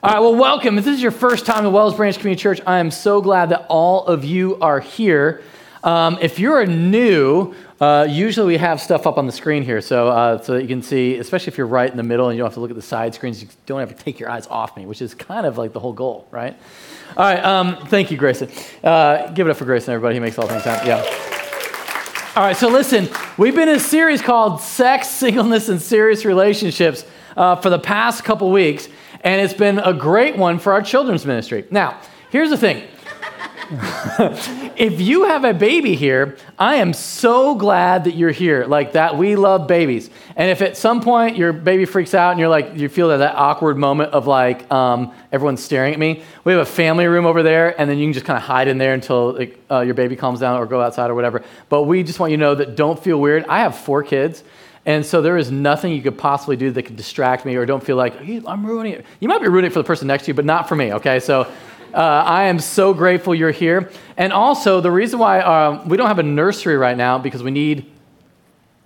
All right, well, welcome. If this is your first time at Wells Branch Community Church, I am so glad that all of you are here. Um, if you're new, uh, usually we have stuff up on the screen here so, uh, so that you can see, especially if you're right in the middle and you don't have to look at the side screens, you don't have to take your eyes off me, which is kind of like the whole goal, right? All right, um, thank you, Grayson. Uh, give it up for Grayson, everybody. He makes all things happen. Yeah. All right, so listen, we've been in a series called Sex, Singleness, and Serious Relationships uh, for the past couple weeks and it's been a great one for our children's ministry. Now, here's the thing. if you have a baby here, I am so glad that you're here. Like that, we love babies. And if at some point your baby freaks out and you're like, you feel that, that awkward moment of like, um, everyone's staring at me, we have a family room over there, and then you can just kind of hide in there until like, uh, your baby calms down or go outside or whatever. But we just want you to know that don't feel weird. I have four kids. And so there is nothing you could possibly do that could distract me or don't feel like, hey, I'm ruining it. You might be ruining it for the person next to you, but not for me, okay? So uh, I am so grateful you're here. And also, the reason why uh, we don't have a nursery right now because we need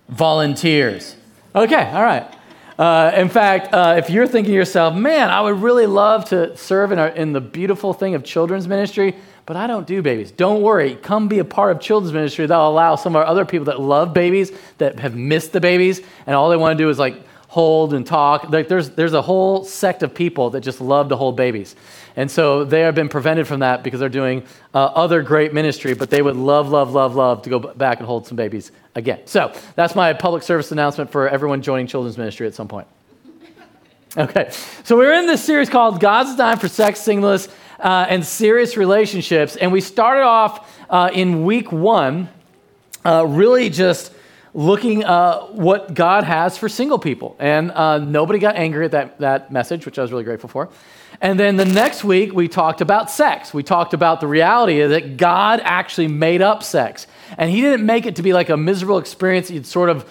volunteers. Okay, all right. Uh, in fact, uh, if you're thinking to yourself, man, I would really love to serve in, our, in the beautiful thing of children's ministry, but I don't do babies. Don't worry. Come be a part of children's ministry. That'll allow some of our other people that love babies, that have missed the babies, and all they want to do is like hold and talk. Like there's, there's a whole sect of people that just love to hold babies. And so they have been prevented from that because they're doing uh, other great ministry, but they would love, love, love, love to go back and hold some babies again. So that's my public service announcement for everyone joining children's ministry at some point. Okay, so we're in this series called God's Design for Sex, Singleness, uh, and serious relationships. And we started off uh, in week one, uh, really just looking uh, what God has for single people. And uh, nobody got angry at that, that message, which I was really grateful for. And then the next week, we talked about sex. We talked about the reality that God actually made up sex. And He didn't make it to be like a miserable experience you'd sort of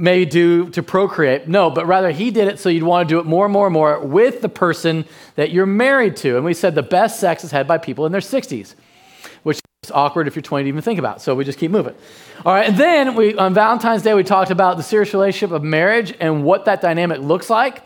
may do to procreate. No, but rather he did it so you'd want to do it more and more and more with the person that you're married to. And we said the best sex is had by people in their 60s, is awkward if you're 20 to even think about. So we just keep moving. All right, and then we on Valentine's Day we talked about the serious relationship of marriage and what that dynamic looks like.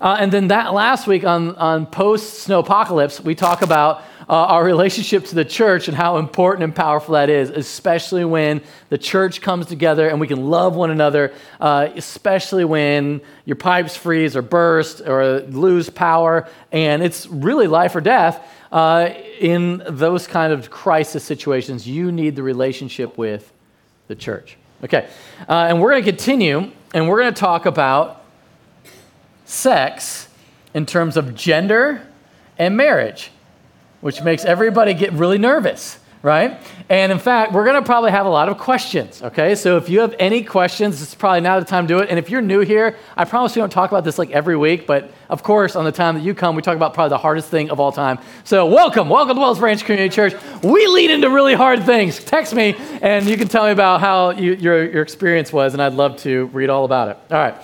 Uh, and then that last week on, on post snow apocalypse, we talk about uh, our relationship to the church and how important and powerful that is, especially when the church comes together and we can love one another, uh, especially when your pipes freeze or burst or lose power. And it's really life or death. Uh, in those kind of crisis situations, you need the relationship with the church. Okay, uh, and we're going to continue and we're going to talk about sex in terms of gender and marriage, which makes everybody get really nervous, right? And in fact, we're going to probably have a lot of questions, okay? So if you have any questions, it's probably now the time to do it. And if you're new here, I promise we don't talk about this like every week, but of course, on the time that you come, we talk about probably the hardest thing of all time. So welcome, welcome to Wells Branch Community Church. We lead into really hard things. Text me, and you can tell me about how you, your, your experience was, and I'd love to read all about it. All right.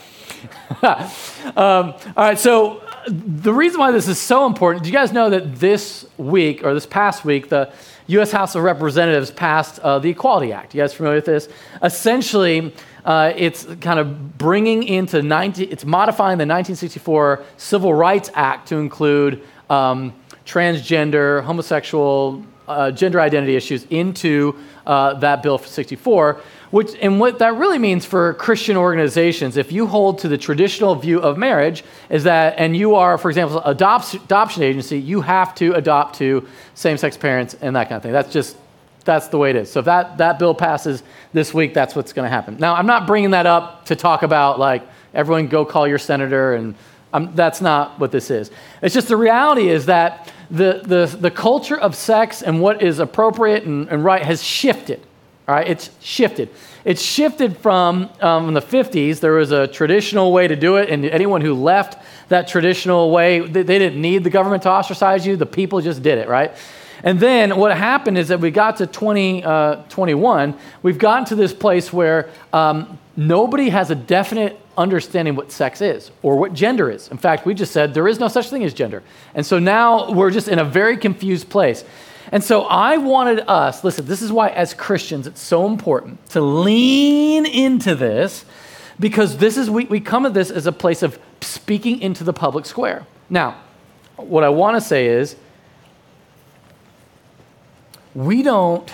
um, all right, so the reason why this is so important, do you guys know that this week, or this past week, the U.S. House of Representatives passed uh, the Equality Act? You guys familiar with this? Essentially, uh, it's kind of bringing into 19, it's modifying the 1964 Civil Rights Act to include um, transgender, homosexual, uh, gender identity issues into uh, that bill for 64 which, and what that really means for Christian organizations, if you hold to the traditional view of marriage, is that, and you are, for example, adoption, adoption agency, you have to adopt to same-sex parents and that kind of thing. That's just, that's the way it is. So if that, that bill passes this week, that's what's going to happen. Now, I'm not bringing that up to talk about like everyone go call your senator, and I'm, that's not what this is. It's just the reality is that the, the, the culture of sex and what is appropriate and, and right has shifted. All right, it's shifted. It's shifted from um, in the 50s, there was a traditional way to do it, and anyone who left that traditional way, they, they didn't need the government to ostracize you, the people just did it, right? And then what happened is that we got to 2021, uh, we've gotten to this place where um, nobody has a definite understanding what sex is or what gender is. In fact, we just said there is no such thing as gender. And so now we're just in a very confused place. And so I wanted us, listen, this is why as Christians it's so important to lean into this because this is, we, we come at this as a place of speaking into the public square. Now, what I want to say is we don't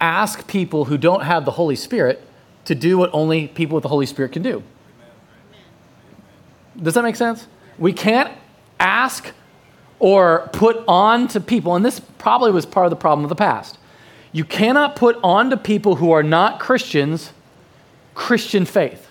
ask people who don't have the Holy Spirit to do what only people with the Holy Spirit can do. Does that make sense? We can't ask or put on to people, and this probably was part of the problem of the past. You cannot put on to people who are not Christians Christian faith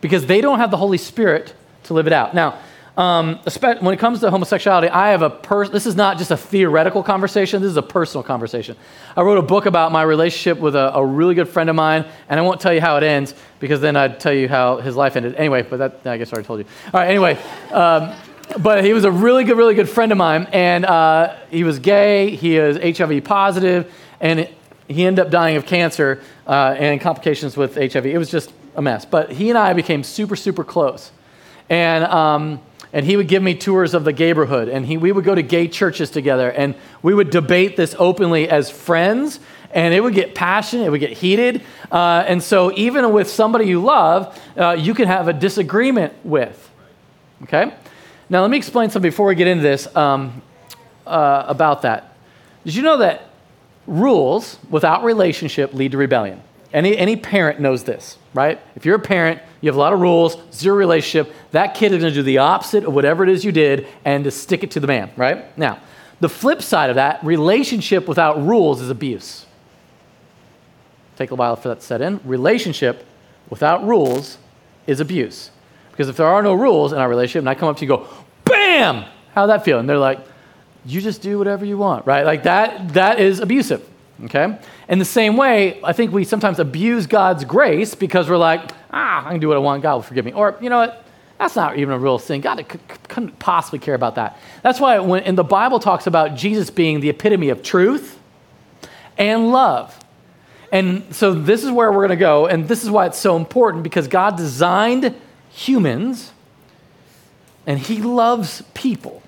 because they don't have the Holy Spirit to live it out. Now, um, when it comes to homosexuality, I have a this is not just a theoretical conversation, this is a personal conversation. I wrote a book about my relationship with a, a, really good friend of mine, and I won't tell you how it ends because then I'd tell you how his life ended. Anyway, but that, I guess I already told you. All right, anyway. Um, but he was a really good, really good friend of mine, and uh, he was gay, he is HIV positive, and he ended up dying of cancer uh, and complications with HIV. It was just a mess. But he and I became super, super close. And um, and he would give me tours of the neighborhood and he, we would go to gay churches together and we would debate this openly as friends and it would get passionate it would get heated uh, and so even with somebody you love uh, you can have a disagreement with okay? Now let me explain something before we get into this um, uh, about that. Did you know that rules without relationship lead to rebellion? Any, any parent knows this, right? If you're a parent, you have a lot of rules, zero relationship. That kid is going to do the opposite of whatever it is you did and to stick it to the man, right? Now, the flip side of that, relationship without rules is abuse. Take a while for that to set in. Relationship without rules is abuse. Because if there are no rules in our relationship and I come up to you and go, bam, how'd that feel? And they're like, you just do whatever you want, right? Like that, that is abusive. Okay? In the same way, I think we sometimes abuse God's grace because we're like, ah, I can do what I want, God will forgive me. Or, you know what? That's not even a real thing. God couldn't possibly care about that. That's why when in the Bible talks about Jesus being the epitome of truth and love. And so this is where we're going to go, and this is why it's so important because God designed humans and he loves people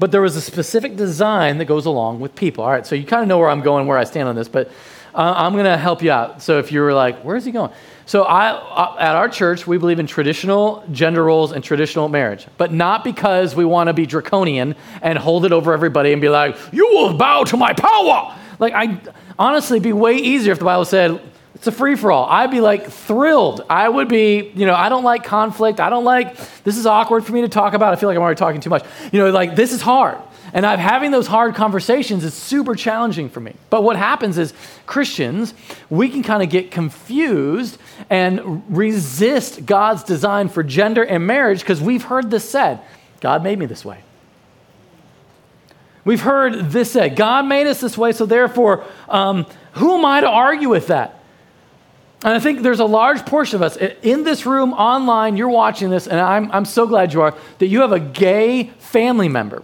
but there was a specific design that goes along with people. All right, so you kind of know where I'm going, where I stand on this, but uh, I'm going to help you out. So if you were like, where's he going? So I, uh, at our church, we believe in traditional gender roles and traditional marriage, but not because we want to be draconian and hold it over everybody and be like, you will bow to my power. Like, I honestly, be way easier if the Bible said, it's a free for all. I'd be like thrilled. I would be, you know, I don't like conflict. I don't like, this is awkward for me to talk about. I feel like I'm already talking too much. You know, like this is hard. And I'm having those hard conversations is super challenging for me. But what happens is Christians, we can kind of get confused and resist God's design for gender and marriage because we've heard this said God made me this way. We've heard this said God made us this way, so therefore, um, who am I to argue with that? And I think there's a large portion of us in this room, online, you're watching this, and I'm, I'm so glad you are, that you have a gay family member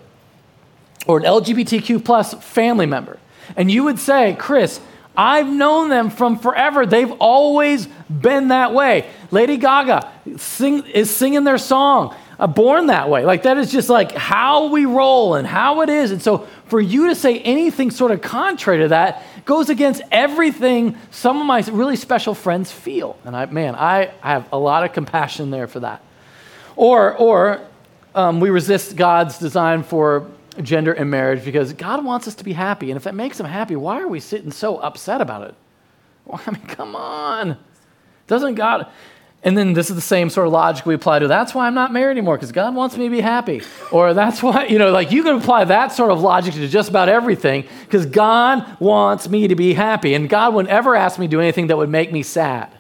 or an LGBTQ plus family member. And you would say, Chris, I've known them from forever. They've always been that way. Lady Gaga sing, is singing their song, uh, Born That Way. Like, that is just like how we roll and how it is. And so, for you to say anything sort of contrary to that goes against everything some of my really special friends feel. And I, man, I, I have a lot of compassion there for that. Or, or um, we resist God's design for gender and marriage because God wants us to be happy. And if that makes him happy, why are we sitting so upset about it? Well, I mean, come on. Doesn't God, and then this is the same sort of logic we apply to that's why I'm not married anymore, because God wants me to be happy. Or that's why, you know, like you can apply that sort of logic to just about everything, because God wants me to be happy. And God would never ask me to do anything that would make me sad.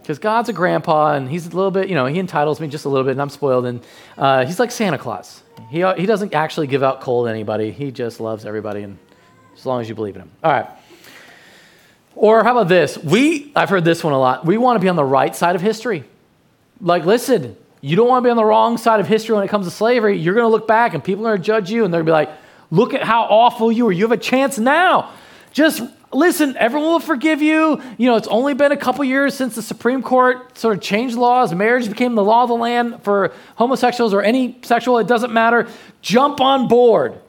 Because God's a grandpa and he's a little bit, you know, he entitles me just a little bit and I'm spoiled. And uh, he's like Santa Claus. He, he doesn't actually give out coal to anybody, he just loves everybody, and as long as you believe in him. All right. Or how about this? We, I've heard this one a lot. We want to be on the right side of history. Like, listen, you don't want to be on the wrong side of history when it comes to slavery. You're going to look back and people are going to judge you and they're going to be like, look at how awful you were. You have a chance now. Just listen, everyone will forgive you. You know, it's only been a couple years since the Supreme Court sort of changed laws. Marriage became the law of the land for homosexuals or any sexual, it doesn't matter. Jump on board.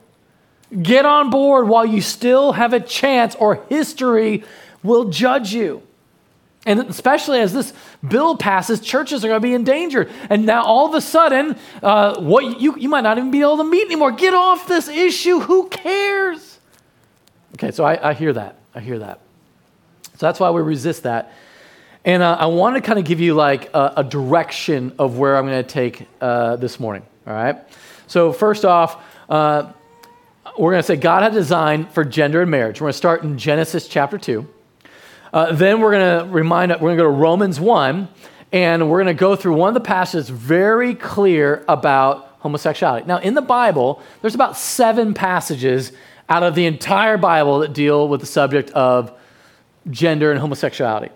Get on board while you still have a chance, or history will judge you. And especially as this bill passes, churches are going to be in danger. And now all of a sudden, uh, what you, you might not even be able to meet anymore. Get off this issue. Who cares? Okay, so I, I hear that. I hear that. So that's why we resist that. And uh, I want to kind of give you like a, a direction of where I'm going to take uh, this morning. All right. So first off, uh, we're going to say God had designed for gender and marriage. We're going to start in Genesis chapter two. Uh, then we're going to remind, we're going to go to Romans 1, and we're going to go through one of the passages very clear about homosexuality. Now, in the Bible, there's about seven passages out of the entire Bible that deal with the subject of gender and homosexuality.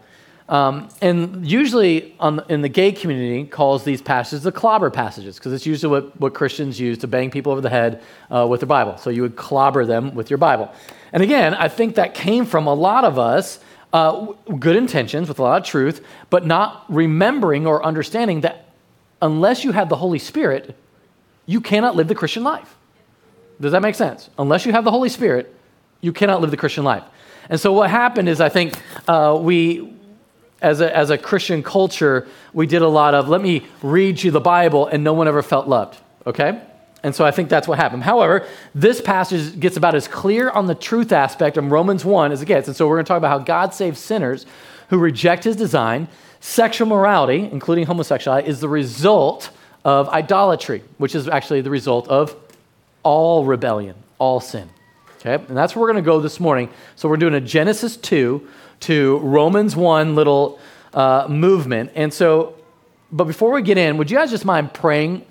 Um, and usually on, in the gay community calls these passages the clobber passages because it's usually what, what Christians use to bang people over the head uh, with their Bible. So you would clobber them with your Bible. And again, I think that came from a lot of us uh, good intentions with a lot of truth, but not remembering or understanding that unless you have the Holy Spirit, you cannot live the Christian life. Does that make sense? Unless you have the Holy Spirit, you cannot live the Christian life. And so what happened is I think uh, we, as a, as a Christian culture, we did a lot of let me read you the Bible, and no one ever felt loved, okay? And so I think that's what happened. However, this passage gets about as clear on the truth aspect of Romans 1 as it gets. And so we're going to talk about how God saves sinners who reject his design. Sexual morality, including homosexuality, is the result of idolatry, which is actually the result of all rebellion, all sin. Okay? And that's where we're going to go this morning. So we're doing a Genesis 2 to Romans 1 little uh, movement. And so, but before we get in, would you guys just mind praying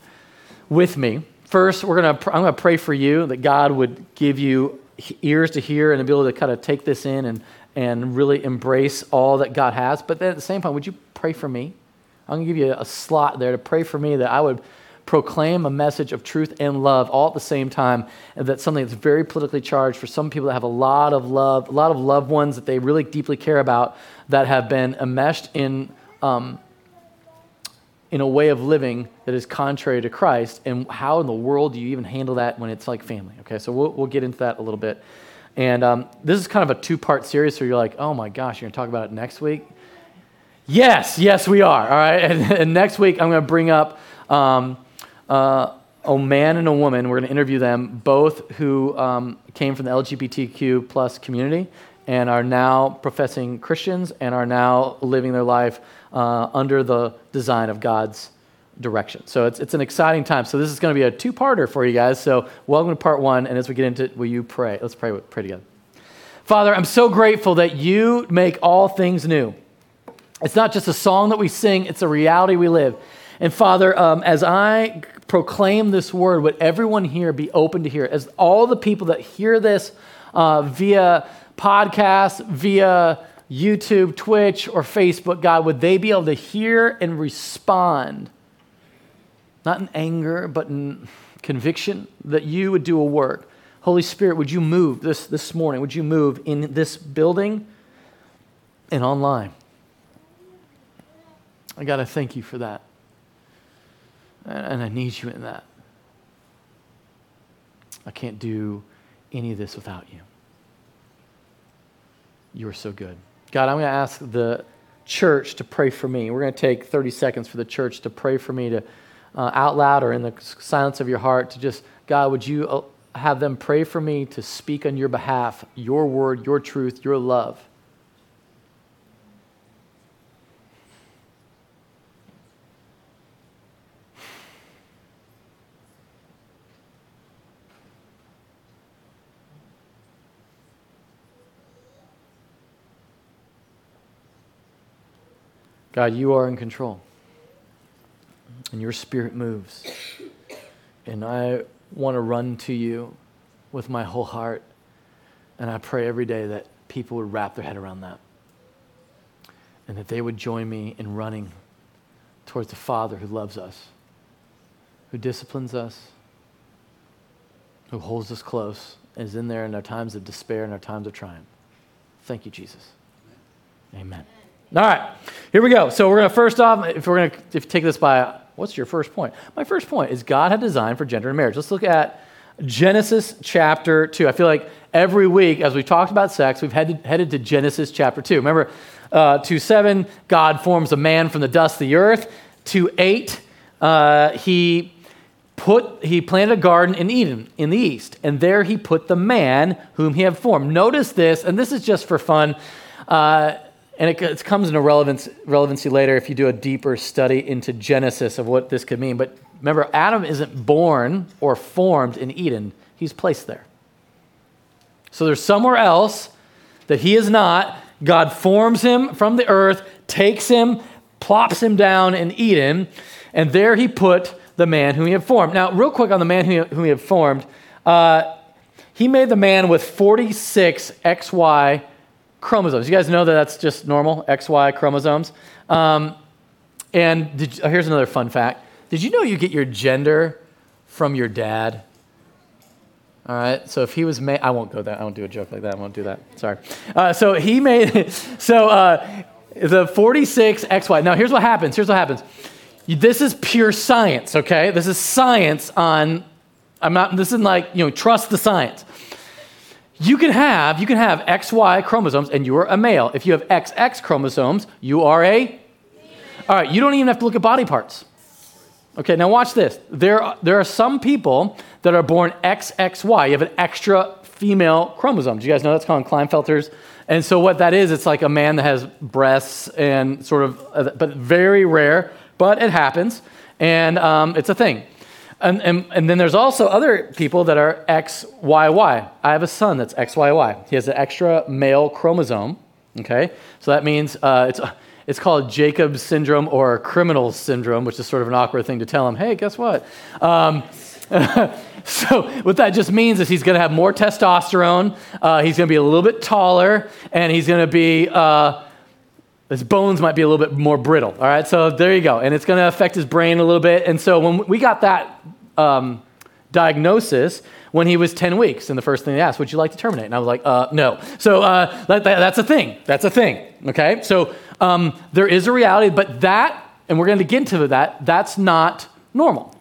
with me? First, we're gonna, I'm going to pray for you that God would give you ears to hear and ability to kind of take this in and, and really embrace all that God has. But then at the same time, would you pray for me? I'm going to give you a slot there to pray for me that I would proclaim a message of truth and love all at the same time, and that's something that's very politically charged for some people that have a lot of love, a lot of loved ones that they really deeply care about that have been enmeshed in um, in a way of living that is contrary to Christ. And how in the world do you even handle that when it's like family? Okay, so we'll, we'll get into that a little bit. And um, this is kind of a two part series, so you're like, oh my gosh, you're going to talk about it next week? Yes, yes, we are. All right, and, and next week I'm going to bring up um, uh, a man and a woman. We're going to interview them, both who um, came from the LGBTQ plus community and are now professing Christians and are now living their life uh, under the design of God's direction. So it's, it's an exciting time. So this is going to be a two parter for you guys. So welcome to part one. And as we get into it, will you pray? Let's pray, pray together. Father, I'm so grateful that you make all things new. It's not just a song that we sing, it's a reality we live. And Father, um, as I proclaim this word, would everyone here be open to hear it? As all the people that hear this uh, via podcast, via YouTube, Twitch, or Facebook, God, would they be able to hear and respond, not in anger, but in conviction, that you would do a work? Holy Spirit, would you move this, this morning? Would you move in this building and online? I got to thank you for that. And I need you in that. I can't do any of this without you. You are so good. God, I'm going to ask the church to pray for me. We're going to take 30 seconds for the church to pray for me to uh, out loud or in the silence of your heart to just, God, would you uh, have them pray for me to speak on your behalf, your word, your truth, your love? God, you are in control. And your spirit moves. And I want to run to you with my whole heart. And I pray every day that people would wrap their head around that. And that they would join me in running towards the Father who loves us, who disciplines us, who holds us close, is in there in our times of despair and our times of triumph. Thank you, Jesus. Amen. All right, here we go. So we're going to first off, if we're going to take this by, what's your first point? My first point is God had designed for gender and marriage. Let's look at Genesis chapter 2. I feel like every week, as we talked about sex, we've headed, headed to Genesis chapter 2. Remember, uh, 2 7, God forms a man from the dust of the earth. 2 8, uh, he put he planted a garden in Eden in the east, and there he put the man whom he had formed. Notice this, and this is just for fun, uh, and it, it, comes into relevance, relevancy later if you do a deeper study into Genesis of what this could mean. But remember, Adam isn't born or formed in Eden; he's placed there. So there's somewhere else that he is not. God forms him from the earth, takes him, plops him down in Eden, and there he put the man whom he had formed. Now, real quick on the man whom he had formed, uh, he made the man with 46 XY chromosomes. You guys know that that's just normal, XY chromosomes. Um, and you, oh, here's another fun fact. Did you know you get your gender from your dad? All right. So if he was made, I won't go that. I won't do a joke like that. I won't do that. Sorry. Uh, so he made. So uh, the 46 XY. Now here's what happens. Here's what happens. This is pure science, okay? This is science on, I'm not, this isn't like, you know, trust the science. You can have, you can have XY chromosomes and you are a male. If you have XX chromosomes, you are a, all right, you don't even have to look at body parts. Okay, now watch this. There, there are some people that are born XXY. You have an extra female chromosome. Do you guys know that's called Klinefelter's? And so what that is, it's like a man that has breasts and sort of, uh, but very rare but it happens, and um, it's a thing. And, and, and, then there's also other people that are XYY. I have a son that's XYY. He has an extra male chromosome, okay? So that means uh, it's, it's called Jacob's syndrome or criminal syndrome, which is sort of an awkward thing to tell him, hey, guess what? Um, so what that just means is he's going to have more testosterone, uh, he's going to be a little bit taller, and he's going to be... Uh, his bones might be a little bit more brittle. All right, so there you go. And it's going to affect his brain a little bit. And so when we got that um, diagnosis, when he was 10 weeks, and the first thing they asked, would you like to terminate? And I was like, uh, no. So uh, that, that, that's a thing. That's a thing. Okay? So um, there is a reality, but that, and we're going to get into that, that's not normal.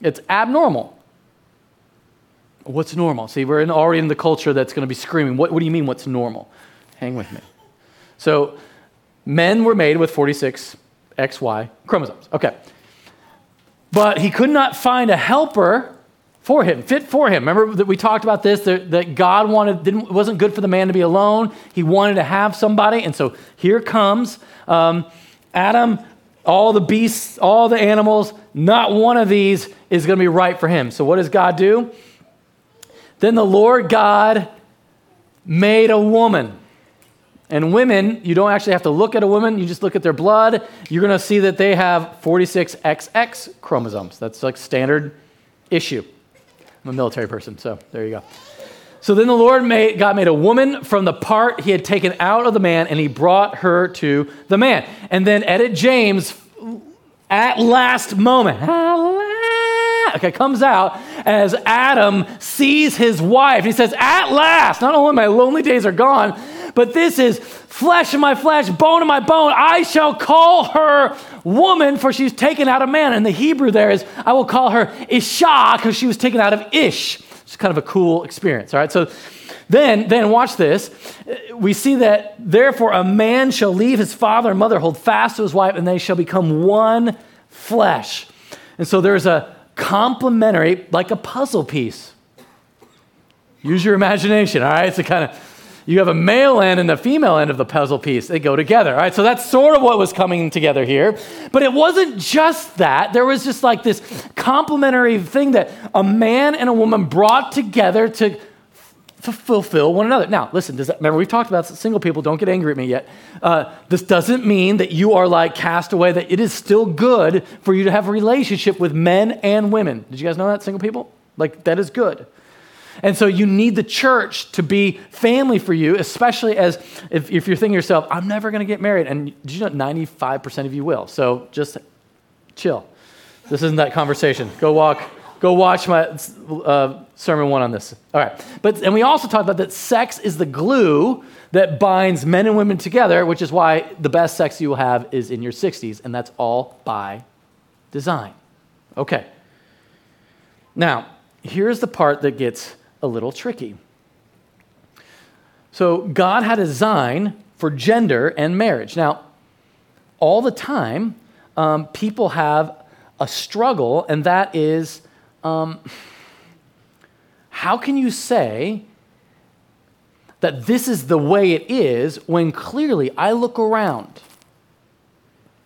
It's abnormal. What's normal? See, we're in, already in the culture that's going to be screaming, what, what do you mean, what's normal? Hang with me. So Men were made with 46 XY chromosomes. Okay. But he could not find a helper for him, fit for him. Remember that we talked about this that, that God wanted didn't wasn't good for the man to be alone. He wanted to have somebody, and so here comes um, Adam. All the beasts, all the animals, not one of these is going to be right for him. So what does God do? Then the Lord God made a woman and women, you don't actually have to look at a woman, you just look at their blood. You're going to see that they have 46XX chromosomes. That's like standard issue. I'm a military person, so there you go. So then the Lord made, God made a woman from the part he had taken out of the man, and he brought her to the man. And then Etta James at last moment. Okay, comes out as Adam sees his wife. He says, At last, not only my lonely days are gone, but this is flesh of my flesh, bone of my bone. I shall call her woman, for she's taken out of man. And the Hebrew there is, I will call her Isha, because she was taken out of Ish. It's kind of a cool experience, all right? So then, then watch this. We see that, therefore, a man shall leave his father and mother, hold fast to his wife, and they shall become one flesh. And so there's a complementary, like a puzzle piece. Use your imagination, all right? It's a kind of you have a male end and a female end of the puzzle piece. They go together. All right, so that's sort of what was coming together here. But it wasn't just that. There was just like this complementary thing that a man and a woman brought together to f- fulfill one another. Now, listen, does that, remember we've talked about single people, don't get angry at me yet. Uh, this doesn't mean that you are like cast away, that it is still good for you to have a relationship with men and women. Did you guys know that, single people? Like, that is good. And so you need the church to be family for you, especially as if, if you're thinking yourself, I'm never going to get married. And did you know 95% of you will. So just chill. This isn't that conversation. Go walk, go watch my uh, sermon one on this. All right. But, and we also talked about that sex is the glue that binds men and women together, which is why the best sex you will have is in your 60s. And that's all by design. Okay. Now, here's the part that gets a little tricky. So, God had a design for gender and marriage. Now, all the time, um, people have a struggle, and that is um, how can you say that this is the way it is when clearly I look around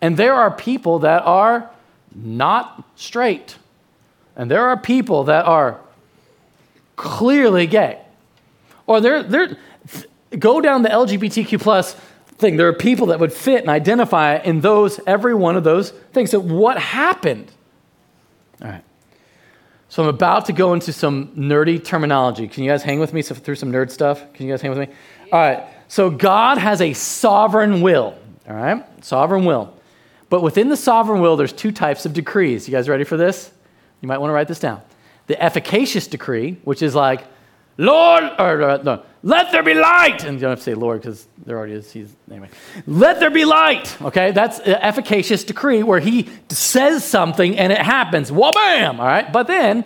and there are people that are not straight, and there are people that are clearly gay, or they're, they're go down the LGBTQ plus thing. There are people that would fit and identify in those, every one of those things. So, what happened? All right. So, I'm about to go into some nerdy terminology. Can you guys hang with me through some nerd stuff? Can you guys hang with me? All right. So, God has a sovereign will. All right. Sovereign will. But within the sovereign will, there's two types of decrees. You guys ready for this? You might want to write this down. The efficacious decree, which is like, Lord, or uh, no, let there be light. And you don't have to say Lord because there already is. He's, anyway. Let there be light. Okay, that's an efficacious decree where he says something and it happens. Wha bam. All right. But then,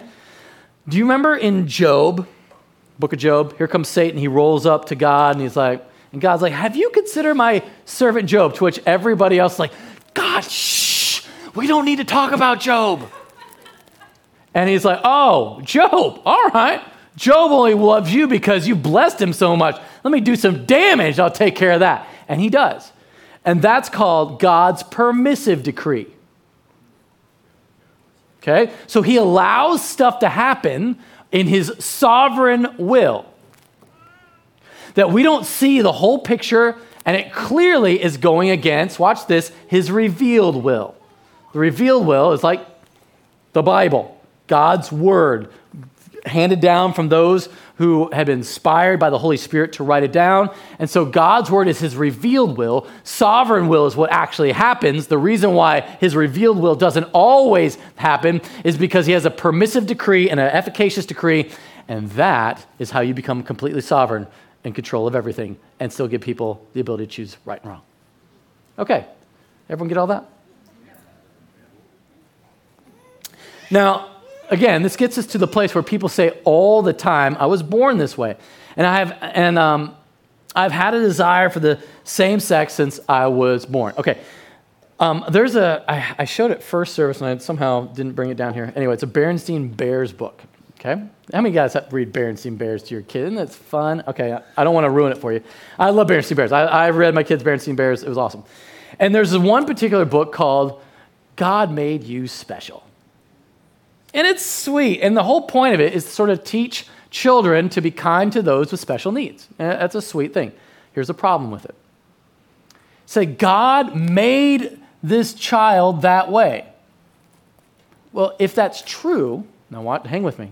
do you remember in Job, book of Job, here comes Satan. He rolls up to God and he's like, and God's like, Have you considered my servant Job? To which everybody else is like, God, shh, we don't need to talk about Job. And he's like, Oh, Job, all right. Job only loves you because you blessed him so much. Let me do some damage. I'll take care of that. And he does. And that's called God's permissive decree. Okay? So he allows stuff to happen in his sovereign will. That we don't see the whole picture, and it clearly is going against, watch this, his revealed will. The revealed will is like the Bible, God's word, handed down from those who had been inspired by the Holy Spirit to write it down. And so God's word is his revealed will. Sovereign will is what actually happens. The reason why his revealed will doesn't always happen is because he has a permissive decree and an efficacious decree. And that is how you become completely sovereign in control of everything and still give people the ability to choose right and wrong. Okay, everyone get all that? Now, again, this gets us to the place where people say all the time, I was born this way. And, I have, and um, I've had a desire for the same sex since I was born. Okay. Um, there's a, I, I showed it first service and I somehow didn't bring it down here. Anyway, it's a Berenstain Bears book. Okay. How many guys read Berenstain Bears to your kid? Isn't that fun? Okay. I, don't want to ruin it for you. I love Berenstain Bears. I, I read my kids Berenstain Bears. It was awesome. And there's one particular book called God Made You Special. And it's sweet. And the whole point of it is to sort of teach children to be kind to those with special needs. And that's a sweet thing. Here's a problem with it. Say, God made this child that way. Well, if that's true, now what? Hang with me.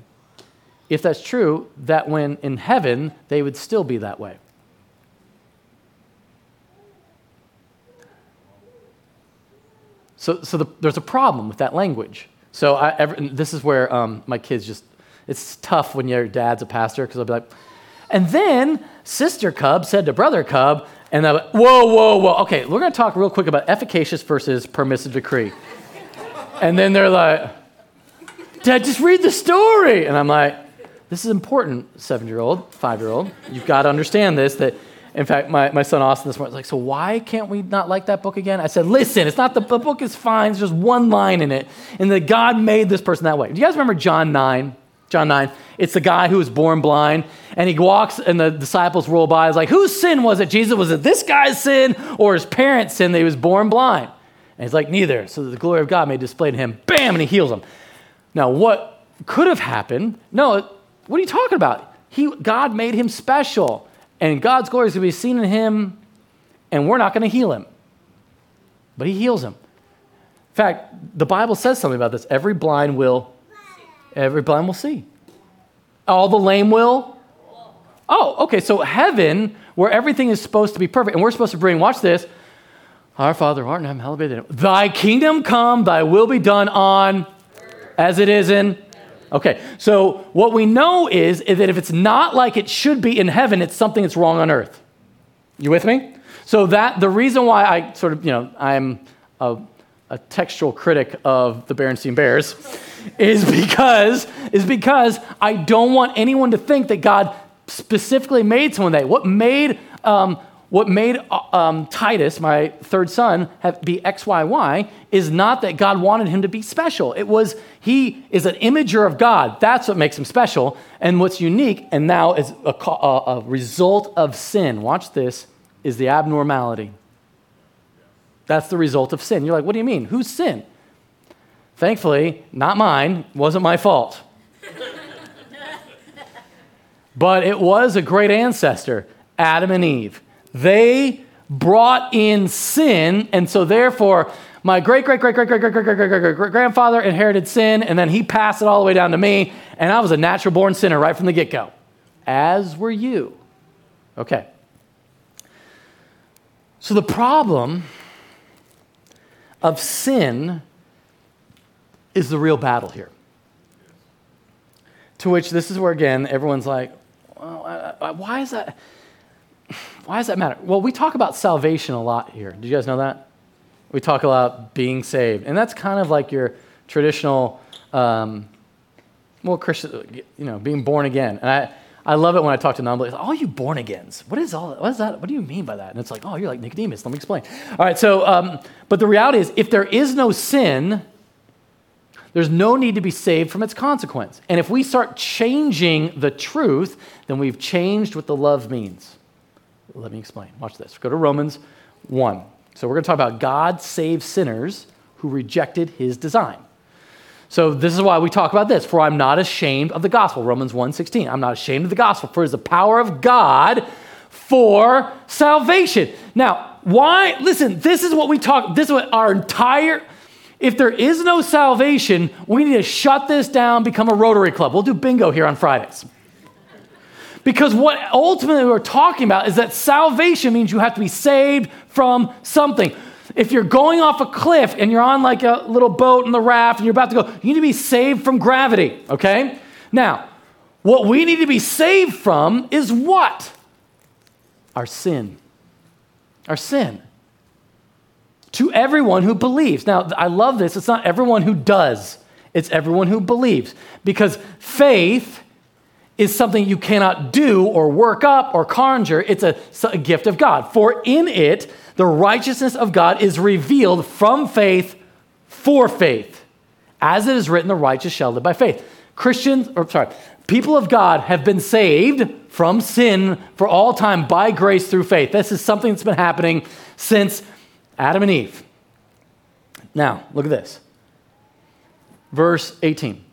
If that's true, that when in heaven, they would still be that way. So, so the, there's a problem with that language. So I, every, this is where um, my kids just, it's tough when your dad's a pastor because I'll be like, and then Sister Cub said to Brother Cub, and they're like, whoa, whoa, whoa. Okay, we're going to talk real quick about efficacious versus permissive decree. and then they're like, Dad, just read the story. And I'm like, this is important, seven year old, five year old. You've got to understand this that in fact, my, my son Austin this morning was like, So why can't we not like that book again? I said, Listen, it's not the, the book is fine. There's just one line in it. And that God made this person that way. Do you guys remember John 9? John 9. It's the guy who was born blind, and he walks, and the disciples roll by. It's like, whose sin was it, Jesus? Was it this guy's sin or his parents' sin that he was born blind? And he's like, neither. So that the glory of God may display to him. Bam, and he heals him. Now, what could have happened? No, what are you talking about? He, God made him special and God's glory is going to be seen in him, and we're not going to heal him. But he heals him. In fact, the Bible says something about this. Every blind will, every blind will see. All the lame will. Oh, okay. So heaven, where everything is supposed to be perfect, and we're supposed to bring, watch this. Our Father, art in heaven, hallowed be thy name. Thy kingdom come, thy will be done on as it is in Okay, so what we know is, is that if it's not like it should be in heaven, it's something that's wrong on earth. You with me? So that the reason why I sort of, you know, I'm a, a textual critic of the Berenstain Bears is because is because I don't want anyone to think that God specifically made someone that. What made um, what made uh, um, Titus, my third son, have, be XYY is not that God wanted him to be special. It was he is an imager of God. That's what makes him special. And what's unique, and now is a, a, a result of sin. Watch this, is the abnormality. That's the result of sin. You're like, what do you mean? Who's sin? Thankfully, not mine, wasn't my fault. but it was a great ancestor, Adam and Eve. They brought in sin, and so therefore, my great great great great great great great great great great great grandfather inherited sin, and then he passed it all the way down to me, and I was a natural born sinner right from the get go, as were you. Okay. So the problem of sin is the real battle here. To which this is where again everyone's like, well, why is that? Why does that matter? Well, we talk about salvation a lot here. Did you guys know that? We talk about being saved. And that's kind of like your traditional, um, well, Christian, you know, being born again. And I, I love it when I talk to non-believers. All you born agains. What is all? What is that? What do you mean by that? And it's like, oh, you're like Nicodemus. Let me explain. All right. So, um, but the reality is, if there is no sin, there's no need to be saved from its consequence. And if we start changing the truth, then we've changed what the love means. Let me explain. Watch this. Go to Romans 1. So we're going to talk about God saves sinners who rejected his design. So this is why we talk about this. For I'm not ashamed of the gospel. Romans 1:16. I'm not ashamed of the gospel, for it is the power of God for salvation. Now, why? Listen, this is what we talk, this is what our entire if there is no salvation, we need to shut this down, become a Rotary Club. We'll do bingo here on Fridays. Because what ultimately we're talking about is that salvation means you have to be saved from something. If you're going off a cliff and you're on like a little boat in the raft and you're about to go, you need to be saved from gravity, okay? Now, what we need to be saved from is what? Our sin. Our sin. To everyone who believes. Now, I love this. It's not everyone who does, it's everyone who believes. Because faith is something you cannot do or work up or conjure. It's a, a, gift of God. For in it, the righteousness of God is revealed from faith for faith. As it is written, the righteous shall live by faith. Christians, or sorry, people of God have been saved from sin for all time by grace through faith. This is something that's been happening since Adam and Eve. Now, look at this. Verse 18.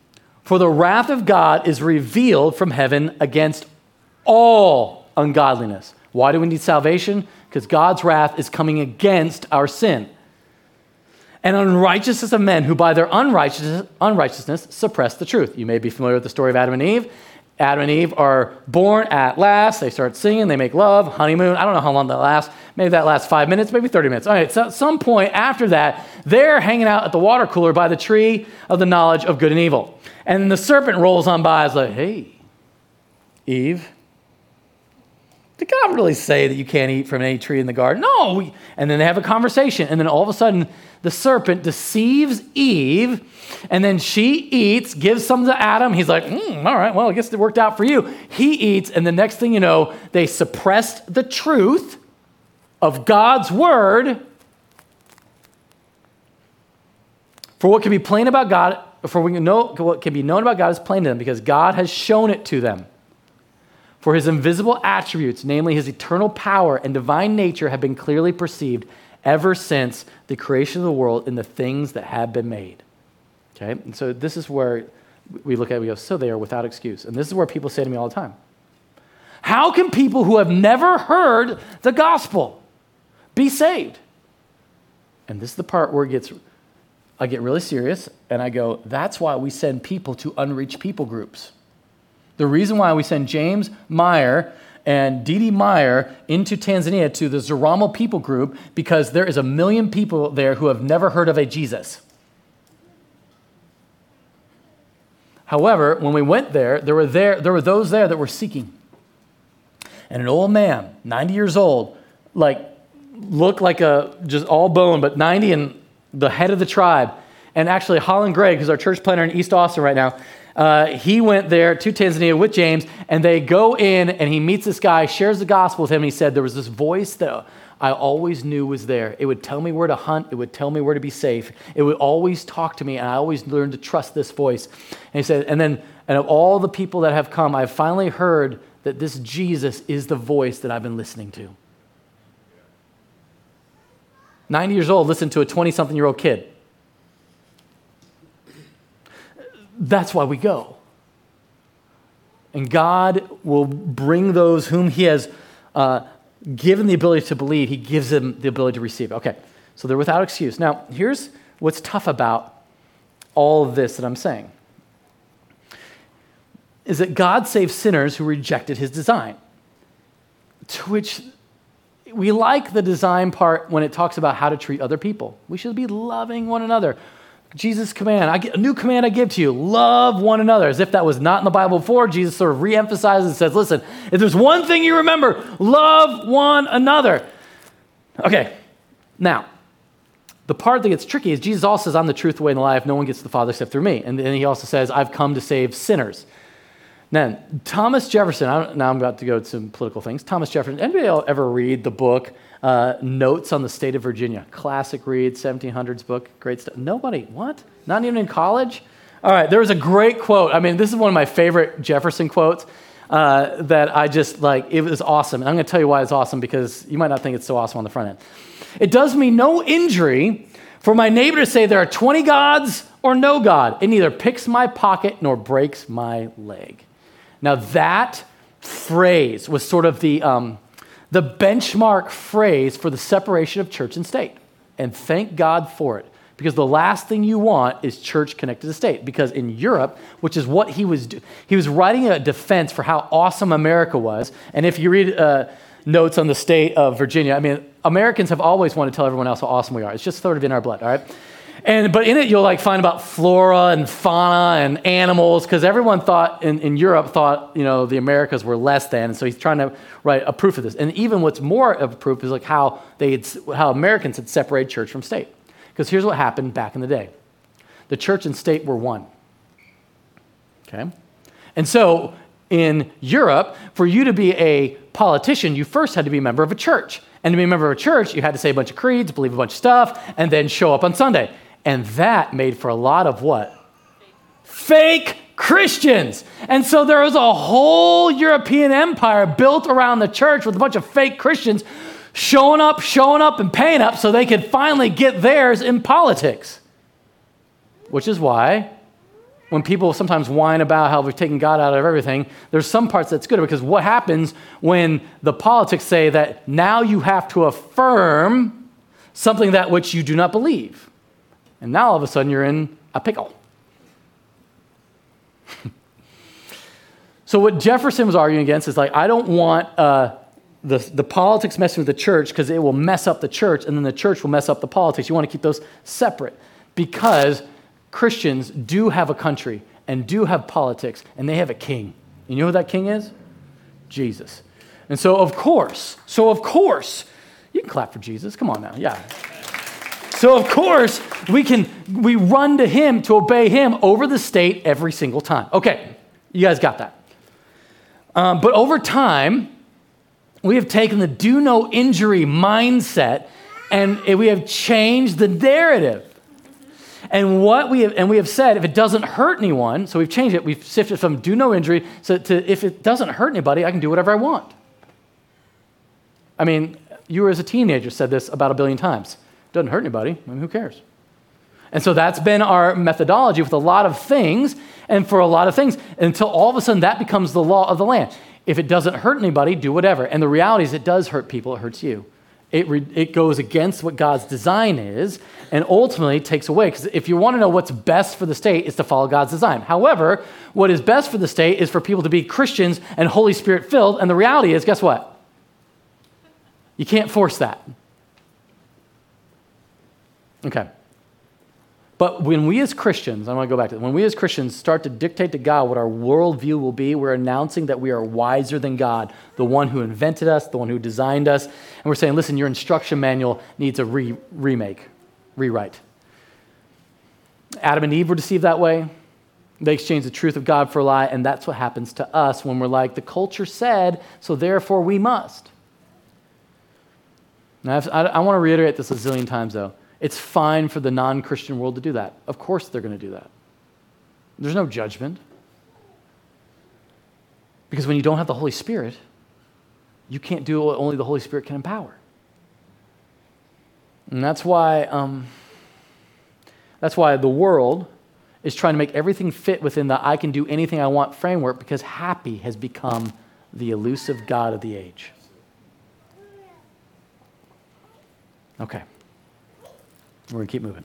For the wrath of God is revealed from heaven against all ungodliness. Why do we need salvation? Because God's wrath is coming against our sin. And unrighteousness of men who by their unrighteousness, unrighteousness suppress the truth. You may be familiar with the story of Adam and Eve. Adam and Eve are born at last. They start singing, they make love, honeymoon. I don't know how long that lasts. Maybe that lasts five minutes, maybe 30 minutes. All right, so at some point after that, they're hanging out at the water cooler by the tree of the knowledge of good and evil. And the serpent rolls on by, is like, hey, Eve, did God really say that you can't eat from any tree in the garden? No. And then they have a conversation. And then all of a sudden, the serpent deceives Eve. And then she eats, gives some to Adam. He's like, mm, all right, well, I guess it worked out for you. He eats. And the next thing you know, they suppressed the truth of God's word. For what can be plain about God, for we know what can be known about God is plain to them because God has shown it to them. For his invisible attributes, namely his eternal power and divine nature, have been clearly perceived ever since the creation of the world in the things that have been made. Okay? And so this is where we look at it, we go, so they are without excuse. And this is where people say to me all the time How can people who have never heard the gospel be saved? And this is the part where it gets, I get really serious and I go, that's why we send people to unreached people groups. The reason why we send James Meyer and Dee Meyer into Tanzania to the Zaramo people group because there is a million people there who have never heard of a Jesus. However, when we went there, there were, there, there were those there that were seeking. And an old man, 90 years old, like looked like a just all bone, but 90 and the head of the tribe. And actually, Holland Gregg, who's our church planner in East Austin right now, uh, he went there to Tanzania with James, and they go in, and he meets this guy, shares the gospel with him, and he said, There was this voice that I always knew was there. It would tell me where to hunt, it would tell me where to be safe, it would always talk to me, and I always learned to trust this voice. And he said, And then, and of all the people that have come, I've finally heard that this Jesus is the voice that I've been listening to. 90 years old, listen to a 20 something year old kid. That's why we go. And God will bring those whom He has uh, given the ability to believe, He gives them the ability to receive. Okay, so they're without excuse. Now, here's what's tough about all of this that I'm saying is that God saves sinners who rejected His design. To which we like the design part when it talks about how to treat other people. We should be loving one another. Jesus' command, I get, a new command I give to you love one another. As if that was not in the Bible before, Jesus sort of reemphasizes and says, listen, if there's one thing you remember, love one another. Okay, now, the part that gets tricky is Jesus also says, I'm the truth, the way, and the life. No one gets to the Father except through me. And then he also says, I've come to save sinners. Then, Thomas Jefferson, now I'm about to go to some political things. Thomas Jefferson, anybody ever read the book uh, Notes on the State of Virginia? Classic read, 1700s book, great stuff. Nobody, what? Not even in college? All right, there was a great quote. I mean, this is one of my favorite Jefferson quotes uh, that I just like, it was awesome. And I'm going to tell you why it's awesome because you might not think it's so awesome on the front end. It does me no injury for my neighbor to say there are 20 gods or no God. It neither picks my pocket nor breaks my leg. Now, that phrase was sort of the, um, the benchmark phrase for the separation of church and state. And thank God for it. Because the last thing you want is church connected to state. Because in Europe, which is what he was doing, he was writing a defense for how awesome America was. And if you read uh, notes on the state of Virginia, I mean, Americans have always wanted to tell everyone else how awesome we are. It's just sort of in our blood, all right? And, but in it, you'll like find about flora and fauna and animals, because everyone thought in, in Europe thought, you know, the Americas were less than. And so he's trying to write a proof of this. And even what's more of a proof is like how, they had, how Americans had separated church from state. Because here's what happened back in the day the church and state were one. Okay? And so in Europe, for you to be a politician, you first had to be a member of a church. And to be a member of a church, you had to say a bunch of creeds, believe a bunch of stuff, and then show up on Sunday. And that made for a lot of what? Fake Christians. And so there was a whole European empire built around the church with a bunch of fake Christians showing up, showing up, and paying up so they could finally get theirs in politics. Which is why when people sometimes whine about how we've taken God out of everything, there's some parts that's good because what happens when the politics say that now you have to affirm something that which you do not believe? And now all of a sudden you're in a pickle. so, what Jefferson was arguing against is like, I don't want uh, the, the politics messing with the church because it will mess up the church, and then the church will mess up the politics. You want to keep those separate because Christians do have a country and do have politics, and they have a king. You know who that king is? Jesus. And so, of course, so of course, you can clap for Jesus. Come on now. Yeah. So of course, we can we run to him to obey him over the state every single time. Okay, you guys got that. Um, but over time, we have taken the do no injury mindset and we have changed the narrative. And what we have, and we have said, if it doesn't hurt anyone, so we've changed it. We've shifted from do no injury so to if it doesn't hurt anybody, I can do whatever I want. I mean, you as a teenager said this about a billion times. Doesn't hurt anybody. I mean, who cares? And so that's been our methodology with a lot of things and for a lot of things until all of a sudden that becomes the law of the land. If it doesn't hurt anybody, do whatever. And the reality is, it does hurt people, it hurts you. It, re- it goes against what God's design is and ultimately takes away. Because if you want to know what's best for the state, is to follow God's design. However, what is best for the state is for people to be Christians and Holy Spirit filled. And the reality is, guess what? You can't force that. Okay. But when we as Christians, I want to go back to that, when we as Christians start to dictate to God what our worldview will be, we're announcing that we are wiser than God, the one who invented us, the one who designed us. And we're saying, listen, your instruction manual needs a re- remake, rewrite. Adam and Eve were deceived that way. They exchanged the truth of God for a lie, and that's what happens to us when we're like, the culture said, so therefore we must. Now, I, I want to reiterate this a zillion times, though. It's fine for the non Christian world to do that. Of course, they're going to do that. There's no judgment. Because when you don't have the Holy Spirit, you can't do what only the Holy Spirit can empower. And that's why, um, that's why the world is trying to make everything fit within the I can do anything I want framework because happy has become the elusive God of the age. Okay. We're going to keep moving.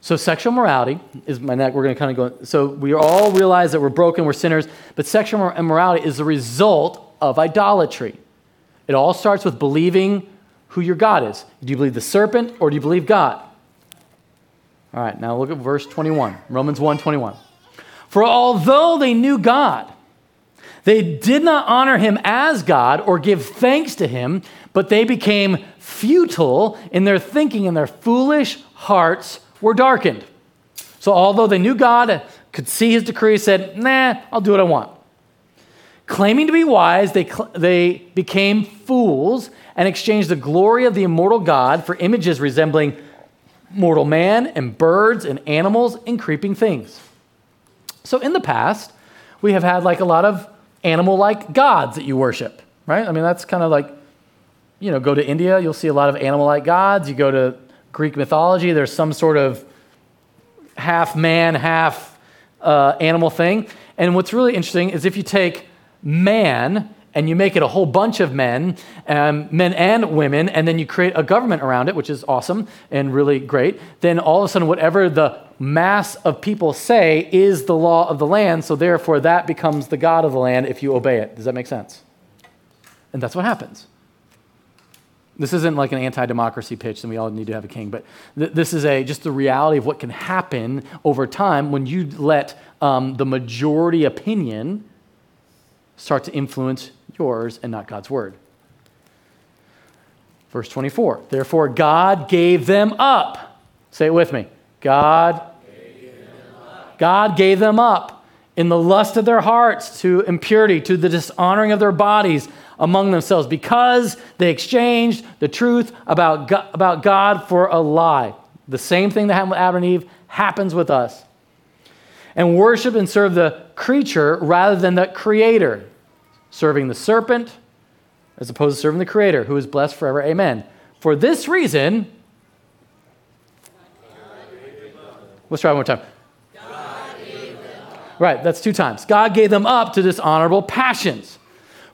So, sexual morality is my neck. We're going to kind of go. So, we all realize that we're broken, we're sinners, but sexual immorality is the result of idolatry. It all starts with believing who your God is. Do you believe the serpent or do you believe God? All right, now look at verse 21, Romans 1 21. For although they knew God, they did not honor him as God or give thanks to him, but they became futile in their thinking, and their foolish hearts were darkened. So, although they knew God, could see his decree, said, Nah, I'll do what I want. Claiming to be wise, they, they became fools and exchanged the glory of the immortal God for images resembling mortal man and birds and animals and creeping things. So, in the past, we have had like a lot of animal like gods that you worship, right? I mean, that's kind of like, you know, go to India, you'll see a lot of animal like gods. You go to Greek mythology, there's some sort of half man, half uh, animal thing. And what's really interesting is if you take man and you make it a whole bunch of men, um, men and women, and then you create a government around it, which is awesome and really great, then all of a sudden, whatever the mass of people say is the law of the land, so therefore that becomes the God of the land if you obey it. Does that make sense? And that's what happens. This isn't like an anti democracy pitch and we all need to have a king, but th- this is a, just the reality of what can happen over time when you let um, the majority opinion start to influence yours and not God's word. Verse 24, therefore God gave them up. Say it with me. God God gave them up in the lust of their hearts to impurity, to the dishonoring of their bodies among themselves, because they exchanged the truth about God, about God for a lie. The same thing that happened with Adam and Eve happens with us. And worship and serve the creature rather than the creator, serving the serpent as opposed to serving the creator, who is blessed forever. Amen. For this reason, let's try one more time. Right, that's two times. God gave them up to dishonorable passions.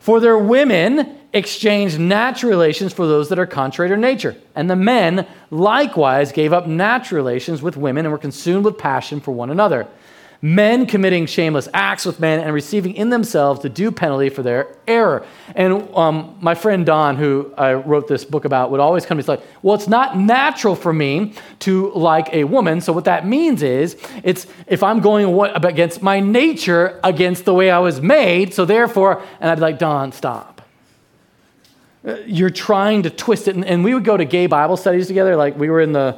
For their women exchanged natural relations for those that are contrary to nature. And the men likewise gave up natural relations with women and were consumed with passion for one another men committing shameless acts with men and receiving in themselves the due penalty for their error. And um, my friend Don, who I wrote this book about, would always come to me like, well, it's not natural for me to like a woman. So what that means is, it's if I'm going against my nature, against the way I was made. So therefore, and I'd be like, Don, stop. Uh, you're trying to twist it. And we would go to gay Bible studies together. Like we were in the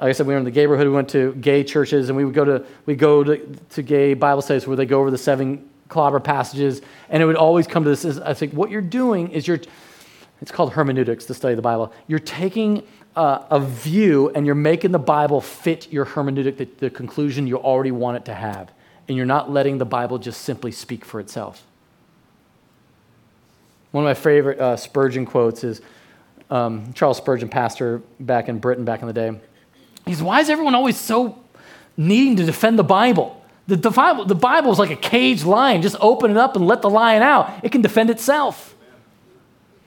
like I said, we were in the neighborhood. We went to gay churches, and we would go to we go to, to gay Bible studies where they go over the seven clobber passages, and it would always come to this. Is, I think what you're doing is you're. It's called hermeneutics the study of the Bible. You're taking uh, a view and you're making the Bible fit your hermeneutic, the, the conclusion you already want it to have, and you're not letting the Bible just simply speak for itself. One of my favorite uh, Spurgeon quotes is um, Charles Spurgeon, pastor back in Britain back in the day. He's, why is everyone always so needing to defend the Bible? The, the, Bible, the Bible is like a caged lion. Just open it up and let the lion out. It can defend itself.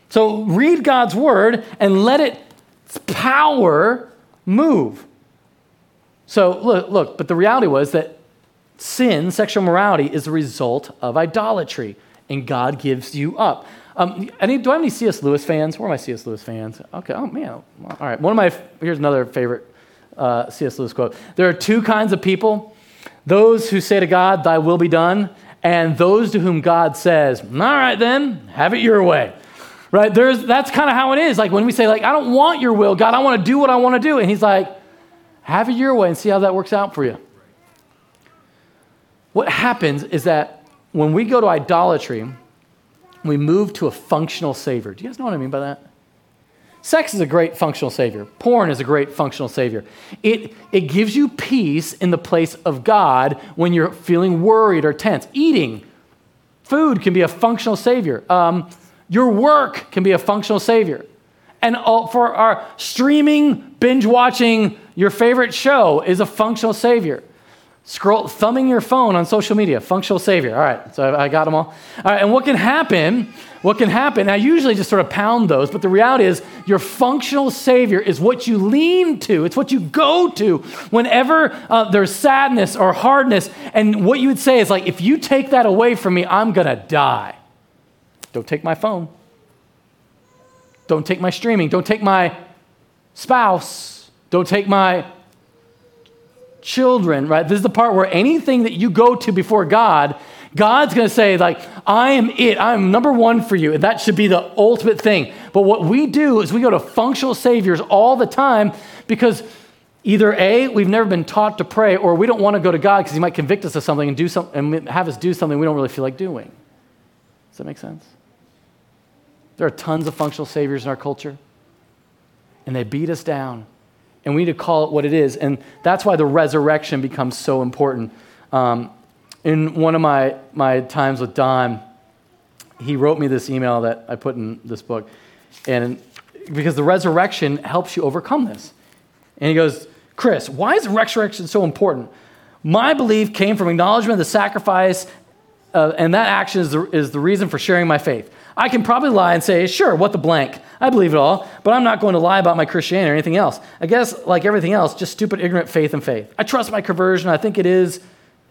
So read God's word and let its power move. So look, look, but the reality was that sin, sexual morality, is a result of idolatry, and God gives you up. Um, any, do I have any C.S. Lewis fans? Where are my C.S. Lewis fans? Okay, oh man, all right. One of my here's another favorite uh, C.S. Lewis quote. There are two kinds of people those who say to God, Thy will be done, and those to whom God says, All right, then, have it your way. Right? There's, that's kind of how it is. Like when we say, like, I don't want your will, God, I want to do what I want to do. And He's like, have it your way and see how that works out for you. what happens is that when we go to idolatry, we move to a functional savior. Do you guys know what I mean by that? Sex is a great functional savior. Porn is a great functional savior. It, it gives you peace in the place of God when you're feeling worried or tense. Eating, food can be a functional savior. Um, your work can be a functional savior. And all, for our streaming, binge watching your favorite show is a functional savior. Scroll, thumbing your phone on social media, functional savior. All right, so I got them all. All right, and what can happen? What can happen? I usually just sort of pound those, but the reality is your functional savior is what you lean to. It's what you go to whenever uh, there's sadness or hardness. And what you would say is like, if you take that away from me, I'm gonna die. Don't take my phone. Don't take my streaming. Don't take my spouse. Don't take my children, right? This is the part where anything that you go to before God, God's going to say, like, I am it. I'm number one for you. And that should be the ultimate thing. But what we do is we go to functional saviors all the time because either A, we've never been taught to pray, or we don't want to go to God because he might convict us of something and do something and have us do something we don't really feel like doing. Does that make sense? There are tons of functional saviors in our culture, and they beat us down and we need to call it what it is. And that's why the resurrection becomes so important. Um, in one of my, my times with Don, he wrote me this email that I put in this book. And because the resurrection helps you overcome this. And he goes, Chris, why is the resurrection so important? My belief came from acknowledgement of the sacrifice, uh, and that action is the, is the reason for sharing my faith. I can probably lie and say, sure, what the blank. I believe it all, but I'm not going to lie about my Christianity or anything else. I guess, like everything else, just stupid, ignorant faith and faith. I trust my conversion. I think it is,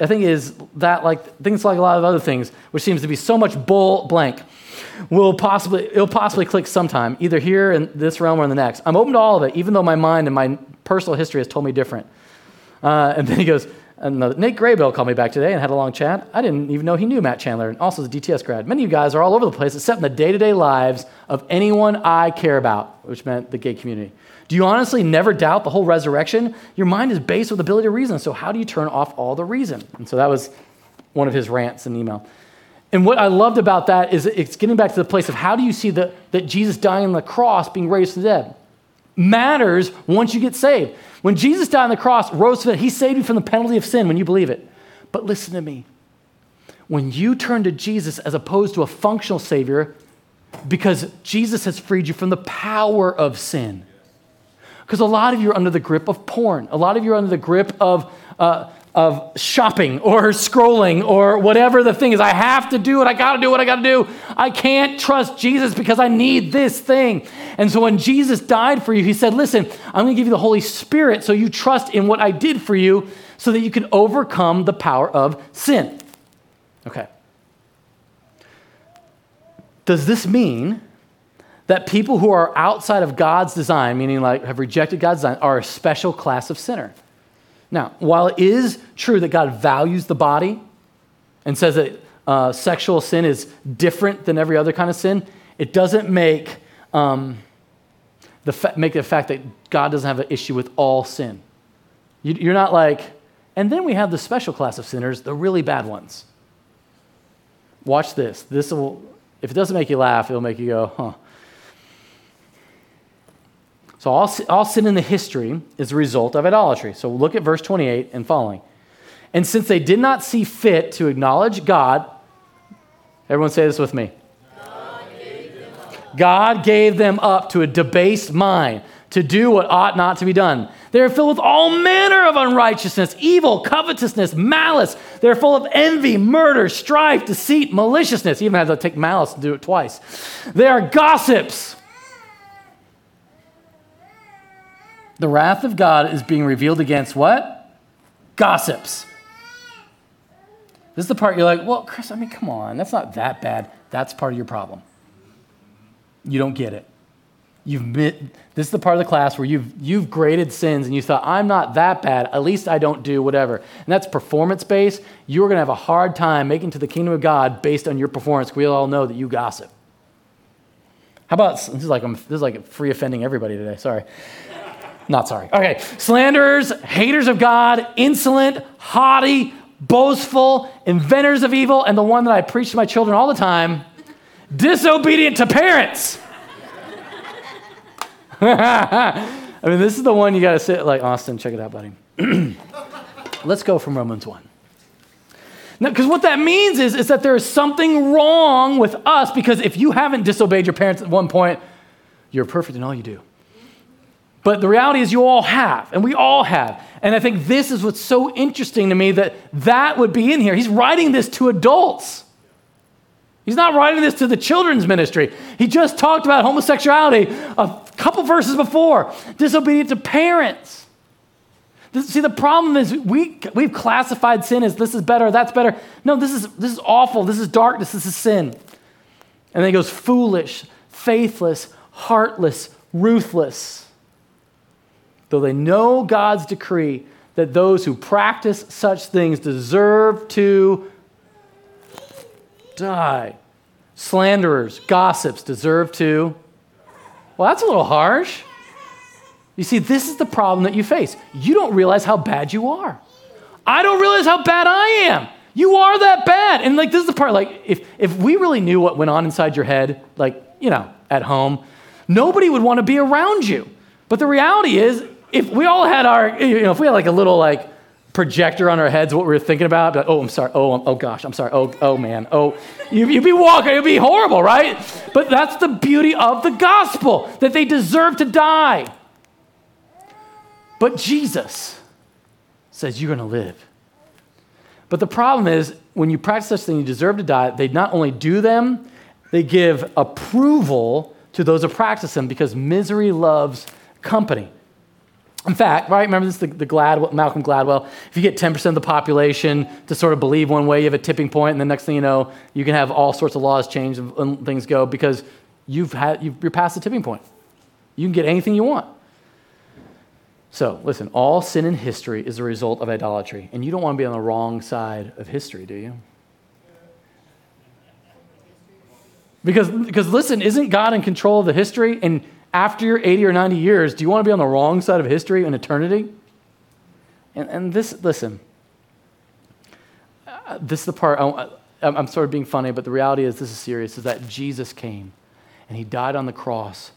I think is that, like, things like a lot of other things, which seems to be so much bull blank. Will possibly, it'll possibly click sometime, either here in this realm or in the next. I'm open to all of it, even though my mind and my personal history has told me different. Uh, and then he goes, Another, Nate Graybill called me back today and had a long chat. I didn't even know he knew Matt Chandler, and also the DTS grad. Many of you guys are all over the place, except in the day to day lives of anyone I care about, which meant the gay community. Do you honestly never doubt the whole resurrection? Your mind is based with ability to reason, so how do you turn off all the reason? And so that was one of his rants in email. And what I loved about that is it's getting back to the place of how do you see the, that Jesus dying on the cross, being raised from the dead? Matters once you get saved. When Jesus died on the cross, rose from it, he saved you from the penalty of sin when you believe it. But listen to me. When you turn to Jesus as opposed to a functional Savior, because Jesus has freed you from the power of sin. Because a lot of you are under the grip of porn. A lot of you are under the grip of uh, of shopping or scrolling or whatever the thing is. I have to do it. I got to do what I got to do. I can't trust Jesus because I need this thing. And so when Jesus died for you, he said, Listen, I'm going to give you the Holy Spirit so you trust in what I did for you so that you can overcome the power of sin. Okay. Does this mean that people who are outside of God's design, meaning like have rejected God's design, are a special class of sinner? Now, while it is true that God values the body and says that uh, sexual sin is different than every other kind of sin, it doesn't make, um, the fa- make the fact that God doesn't have an issue with all sin. You, you're not like, and then we have the special class of sinners, the really bad ones. Watch this. This will, if it doesn't make you laugh, it'll make you go, huh. So all, all sin in the history is a result of idolatry. So look at verse 28 and following. And since they did not see fit to acknowledge God, everyone say this with me. God gave them up, to a debased mind to do what ought not to be done. They are filled with all manner of unrighteousness, evil, covetousness, malice. They're full of envy, murder, strife, deceit, maliciousness. Even had to take malice to do it twice. They are gossips the wrath of God is being revealed against what? Gossips. This is the part you're like, well, Chris, I mean, come on, that's not that bad. That's part of your problem. You don't get it. You've this is the part of the class where you've you've graded sins and you thought I'm not that bad. At least I don't do whatever. And that's performance based. You're going to have a hard time making to the kingdom of God based on your performance. We all know that you gossip. How about this is like I'm, this is like free offending everybody today. Sorry. Not sorry. Okay. Slanderers, haters of God, insolent, haughty, boastful, inventors of evil, and the one that I preach to my children all the time disobedient to parents. I mean, this is the one you got to sit like, Austin, check it out, buddy. Let's go from Romans 1. Because what that means is, is that there is something wrong with us because if you haven't disobeyed your parents at one point, you're perfect in all you do. But the reality is, you all have, and we all have. And I think this is what's so interesting to me that that would be in here. He's writing this to adults. He's not writing this to the children's ministry. He just talked about homosexuality a couple verses before, disobedient to parents. see, the problem is we, we've classified sin as this is better, that's better. No, this is, this is awful. This is darkness. This is sin. And then he goes foolish, faithless, heartless, ruthless. Though they know God's decree that those who practice such things deserve to die. Slanderers, gossips deserve to. Well, that's a little harsh. You see, this is the problem that you face. You don't realize how bad you are. I don't realize how bad I am. You are that bad. And like this is the part, like, if if we really knew what went on inside your head, like, you know, at home, nobody would want to be around you. But the reality is, if we all had our, you know, if we had like a little like projector on our heads what we were thinking about. Like, oh, I'm sorry. Oh, oh gosh, I'm sorry. Oh, oh man. Oh, you, would be walking. It'd be horrible, right? But that's the beauty of the gospel that they deserve to die. But Jesus says you're going to live. But the problem is when you practice such things, you deserve to die. They not only do them, they give approval to those who practice them because misery loves company. In fact, right, remember this, the, the Glad, Malcolm Gladwell, if you get 10% of the population to sort of believe one way, you have a tipping point, and the next thing you know, you can have all sorts of laws change and things go because you've had, you've, you're past the tipping point. You can get anything you want. So, listen, all sin in history is a result of idolatry, and you don't want to be on the wrong side of history, do you? Because, because listen, isn't God in control of the history? And after your 80 or 90 years, do you want to be on the wrong side of history and eternity? And, and this, listen, uh, this is the part, I, I'm sort of being funny, but the reality is this is serious, is that Jesus came and he died on the cross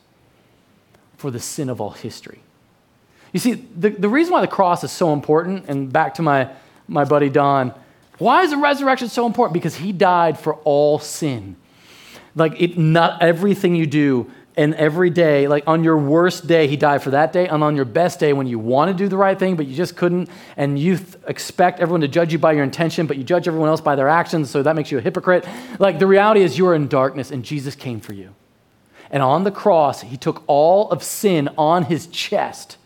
for the sin of all history. You see, the, the reason why the cross is so important, and back to my, my buddy Don, why is the resurrection so important? Because he died for all sin. Like, it, not everything you do and every day, like on your worst day, he died for that day. And on your best day, when you want to do the right thing, but you just couldn't, and you th- expect everyone to judge you by your intention, but you judge everyone else by their actions, so that makes you a hypocrite. Like the reality is, you're in darkness, and Jesus came for you. And on the cross, he took all of sin on his chest.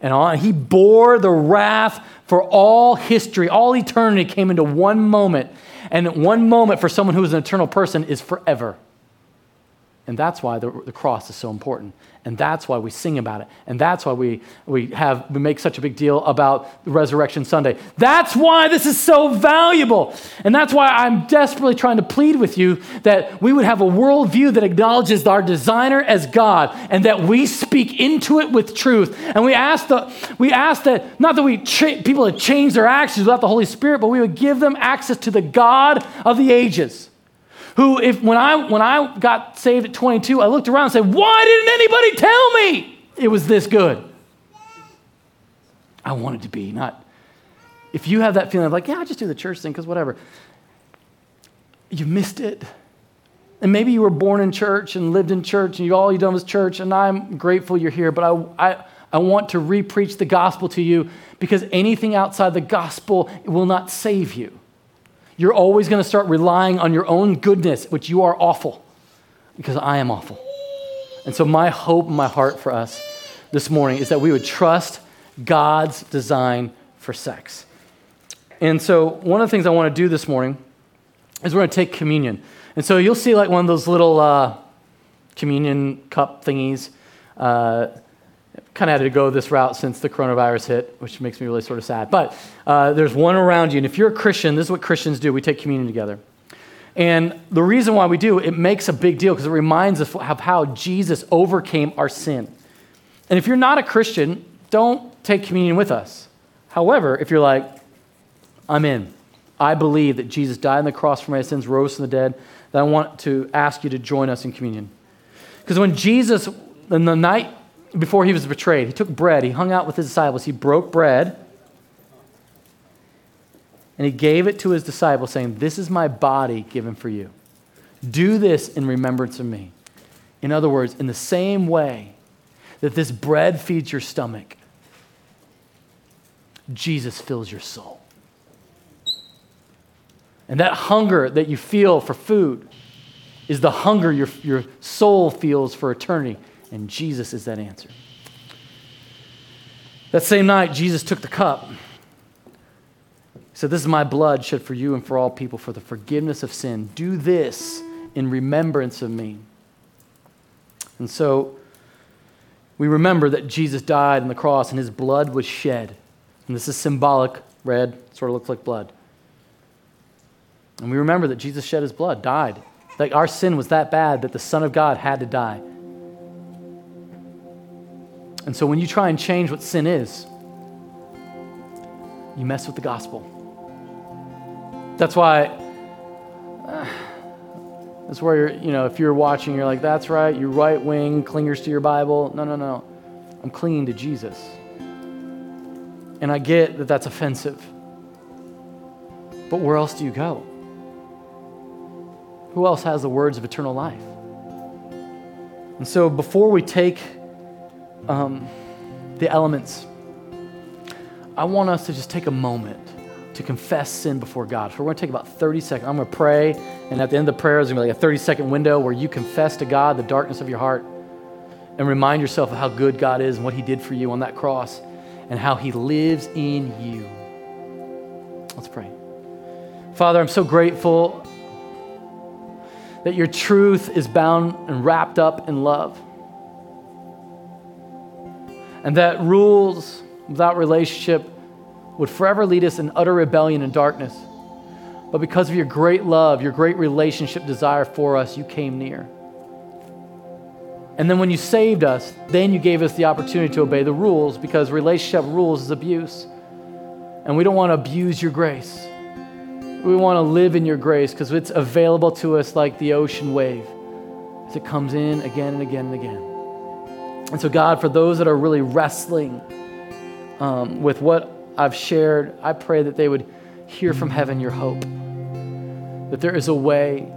And on, he bore the wrath for all history, all eternity came into one moment. And one moment for someone who is an eternal person is forever. And that's why the, the, cross is so important. And that's why we sing about it. And that's why we, we, have, we make such a big deal about Resurrection Sunday. That's why this is so valuable. And that's why I'm desperately trying to plead with you that we would have a worldview that acknowledges our designer as God and that we speak into it with truth. And we ask, the, we ask that, not that we cha- people that change their actions without the Holy Spirit, but we would give them access to the God of the ages who, if when I when I got saved at 22, I looked around and said, "Why didn't anybody tell me it was this good?" I wanted to be not. If you have that feeling of like, yeah, I just do the church thing because whatever, you missed it. And maybe you were born in church and lived in church and you, all you done was church, and I'm grateful you're here, but I, I, I want to re-preach the gospel to you because anything outside the gospel will not save you you're always going to start relying on your own goodness, which you are awful, because I am awful. And so, my hope my heart for us this morning is that we would trust God's design for sex. And so, one of the things I want to do this morning is we're going to take communion. And so, you'll see like one of those little uh, communion cup thingies. Uh, kind of had to go this route since the coronavirus hit, which makes me really sort of sad. But uh, there's one around you. And if you're a Christian, this is what Christians do we take communion together. And the reason why we do, it makes a big deal because it reminds us of how Jesus overcame our sin. And if you're not a Christian, don't take communion with us. However, if you're like, I'm in, I believe that Jesus died on the cross for my sins, rose from the dead, that I want to ask you to join us in communion. Because when Jesus, in the night before he was betrayed, he took bread, he hung out with his disciples, he broke bread, and he gave it to his disciples, saying, This is my body given for you. Do this in remembrance of me. In other words, in the same way that this bread feeds your stomach, Jesus fills your soul. And that hunger that you feel for food is the hunger your, your soul feels for eternity. And Jesus is that answer. That same night, Jesus took the cup. He said, This is my blood shed for you and for all people for the forgiveness of sin. Do this in remembrance of me. And so we remember that Jesus died on the cross and his blood was shed. And this is symbolic. Red sort of looks like blood. And we remember that Jesus shed his blood, died. Like our sin was that bad that the Son of God had to die. And so when you try and change what sin is, you mess with the gospel. That's why, uh, that's where you're, you know, if you're watching, you're like, that's right, you right wing clingers to your Bible. No, no, no. I'm clinging to Jesus. And I get that that's offensive. But where else do you go? Who else has the words of eternal life? And so before we take um, the elements, I want us to just take a moment to confess sin before God. So we're going to take about 30 seconds. I'm going to pray, and at the end of the prayer, there's going to be like a 30 second window where you confess to God the darkness of your heart and remind yourself of how good God is and what He did for you on that cross and how He lives in you. Let's pray. Father, I'm so grateful that your truth is bound and wrapped up in love. And that rules without relationship would forever lead us in utter rebellion and darkness. But because of your great love, your great relationship desire for us, you came near. And then when you saved us, then you gave us the opportunity to obey the rules because relationship rules is abuse. And we don't want to abuse your grace. We want to live in your grace because it's available to us like the ocean wave as it comes in again and again and again. And so, God, for those that are really wrestling um, with what I've shared, I pray that they would hear from heaven your hope. That there is a way,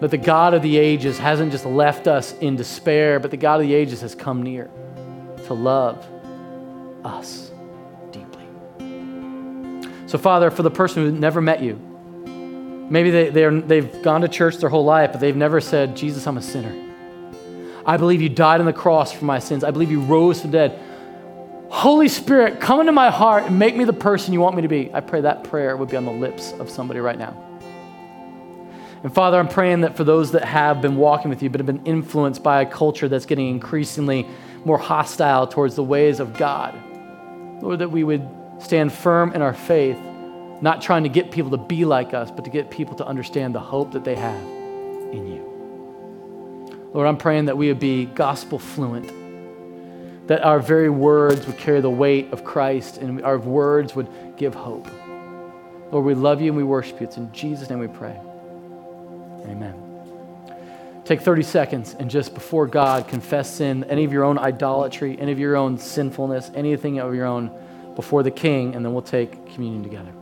that the God of the ages hasn't just left us in despair, but the God of the ages has come near to love us. Deeply. So, Father, for the person who never met you, maybe they, they've gone to church their whole life, but they've never said, Jesus, I'm a sinner. I believe you died on the cross for my sins. I believe you rose from the dead. Holy Spirit, come into my heart and make me the person you want me to be. I pray that prayer would be on the lips of somebody right now. And Father, I'm praying that for those that have been walking with you, but have been influenced by a culture that's getting increasingly more hostile towards the ways of God, Lord, that we would stand firm in our faith, not trying to get people to be like us, but to get people to understand the hope that they have. Lord, I'm praying that we would be gospel fluent, that our very words would carry the weight of Christ and our words would give hope. Lord, we love you and we worship you. It's in Jesus' name we pray. Amen. Take 30 seconds and just before God confess sin, any of your own idolatry, any of your own sinfulness, anything of your own before the king, and then we'll take communion together.